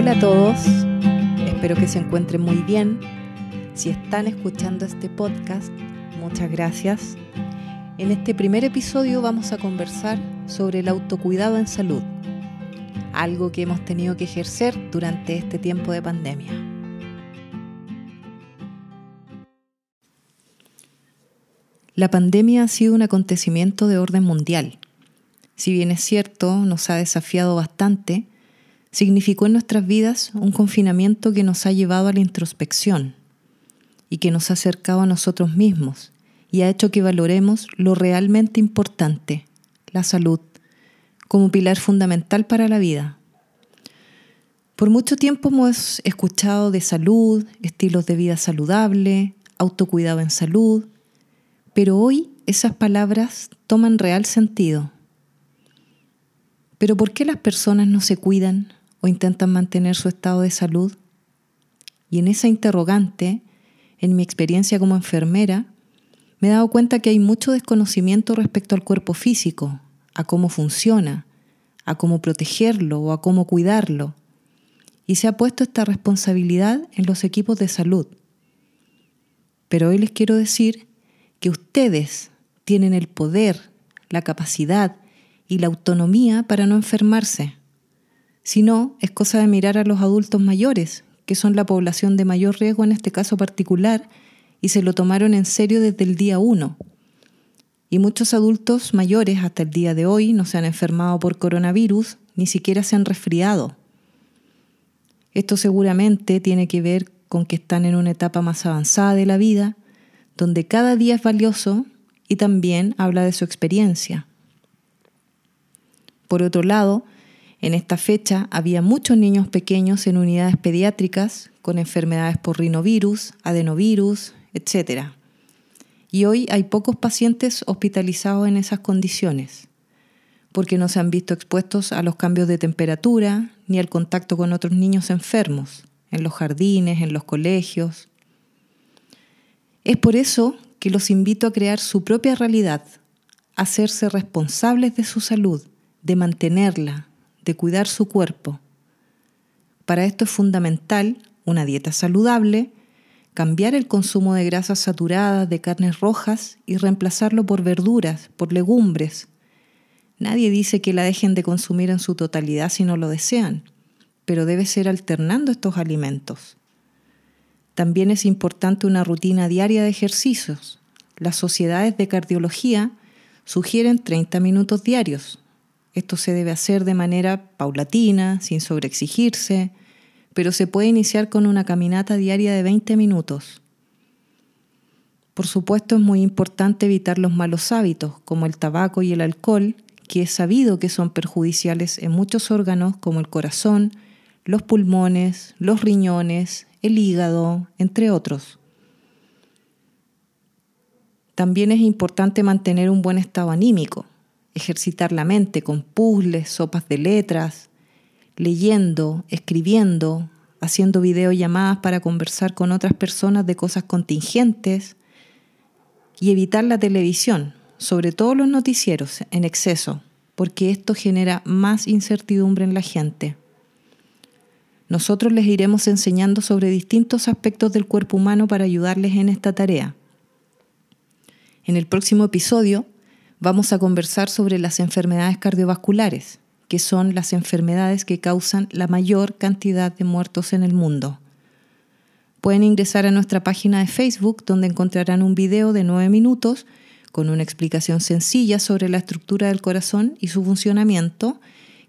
Hola a todos, espero que se encuentren muy bien. Si están escuchando este podcast, muchas gracias. En este primer episodio vamos a conversar sobre el autocuidado en salud, algo que hemos tenido que ejercer durante este tiempo de pandemia. La pandemia ha sido un acontecimiento de orden mundial. Si bien es cierto, nos ha desafiado bastante, significó en nuestras vidas un confinamiento que nos ha llevado a la introspección y que nos ha acercado a nosotros mismos y ha hecho que valoremos lo realmente importante, la salud, como pilar fundamental para la vida. Por mucho tiempo hemos escuchado de salud, estilos de vida saludable, autocuidado en salud, pero hoy esas palabras toman real sentido. Pero ¿por qué las personas no se cuidan? O intentan mantener su estado de salud? Y en esa interrogante, en mi experiencia como enfermera, me he dado cuenta que hay mucho desconocimiento respecto al cuerpo físico, a cómo funciona, a cómo protegerlo o a cómo cuidarlo. Y se ha puesto esta responsabilidad en los equipos de salud. Pero hoy les quiero decir que ustedes tienen el poder, la capacidad y la autonomía para no enfermarse. Si no, es cosa de mirar a los adultos mayores, que son la población de mayor riesgo en este caso particular, y se lo tomaron en serio desde el día uno. Y muchos adultos mayores hasta el día de hoy no se han enfermado por coronavirus, ni siquiera se han resfriado. Esto seguramente tiene que ver con que están en una etapa más avanzada de la vida, donde cada día es valioso y también habla de su experiencia. Por otro lado, en esta fecha había muchos niños pequeños en unidades pediátricas con enfermedades por rinovirus, adenovirus, etc. Y hoy hay pocos pacientes hospitalizados en esas condiciones, porque no se han visto expuestos a los cambios de temperatura ni al contacto con otros niños enfermos, en los jardines, en los colegios. Es por eso que los invito a crear su propia realidad, a hacerse responsables de su salud, de mantenerla, de cuidar su cuerpo. Para esto es fundamental una dieta saludable, cambiar el consumo de grasas saturadas, de carnes rojas y reemplazarlo por verduras, por legumbres. Nadie dice que la dejen de consumir en su totalidad si no lo desean, pero debe ser alternando estos alimentos. También es importante una rutina diaria de ejercicios. Las sociedades de cardiología sugieren 30 minutos diarios, esto se debe hacer de manera paulatina, sin sobreexigirse, pero se puede iniciar con una caminata diaria de 20 minutos. Por supuesto es muy importante evitar los malos hábitos, como el tabaco y el alcohol, que es sabido que son perjudiciales en muchos órganos como el corazón, los pulmones, los riñones, el hígado, entre otros. También es importante mantener un buen estado anímico ejercitar la mente con puzzles, sopas de letras, leyendo, escribiendo, haciendo videollamadas para conversar con otras personas de cosas contingentes y evitar la televisión, sobre todo los noticieros, en exceso, porque esto genera más incertidumbre en la gente. Nosotros les iremos enseñando sobre distintos aspectos del cuerpo humano para ayudarles en esta tarea. En el próximo episodio vamos a conversar sobre las enfermedades cardiovasculares, que son las enfermedades que causan la mayor cantidad de muertos en el mundo. Pueden ingresar a nuestra página de Facebook donde encontrarán un video de 9 minutos con una explicación sencilla sobre la estructura del corazón y su funcionamiento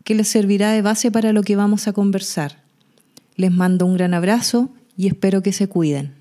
que les servirá de base para lo que vamos a conversar. Les mando un gran abrazo y espero que se cuiden.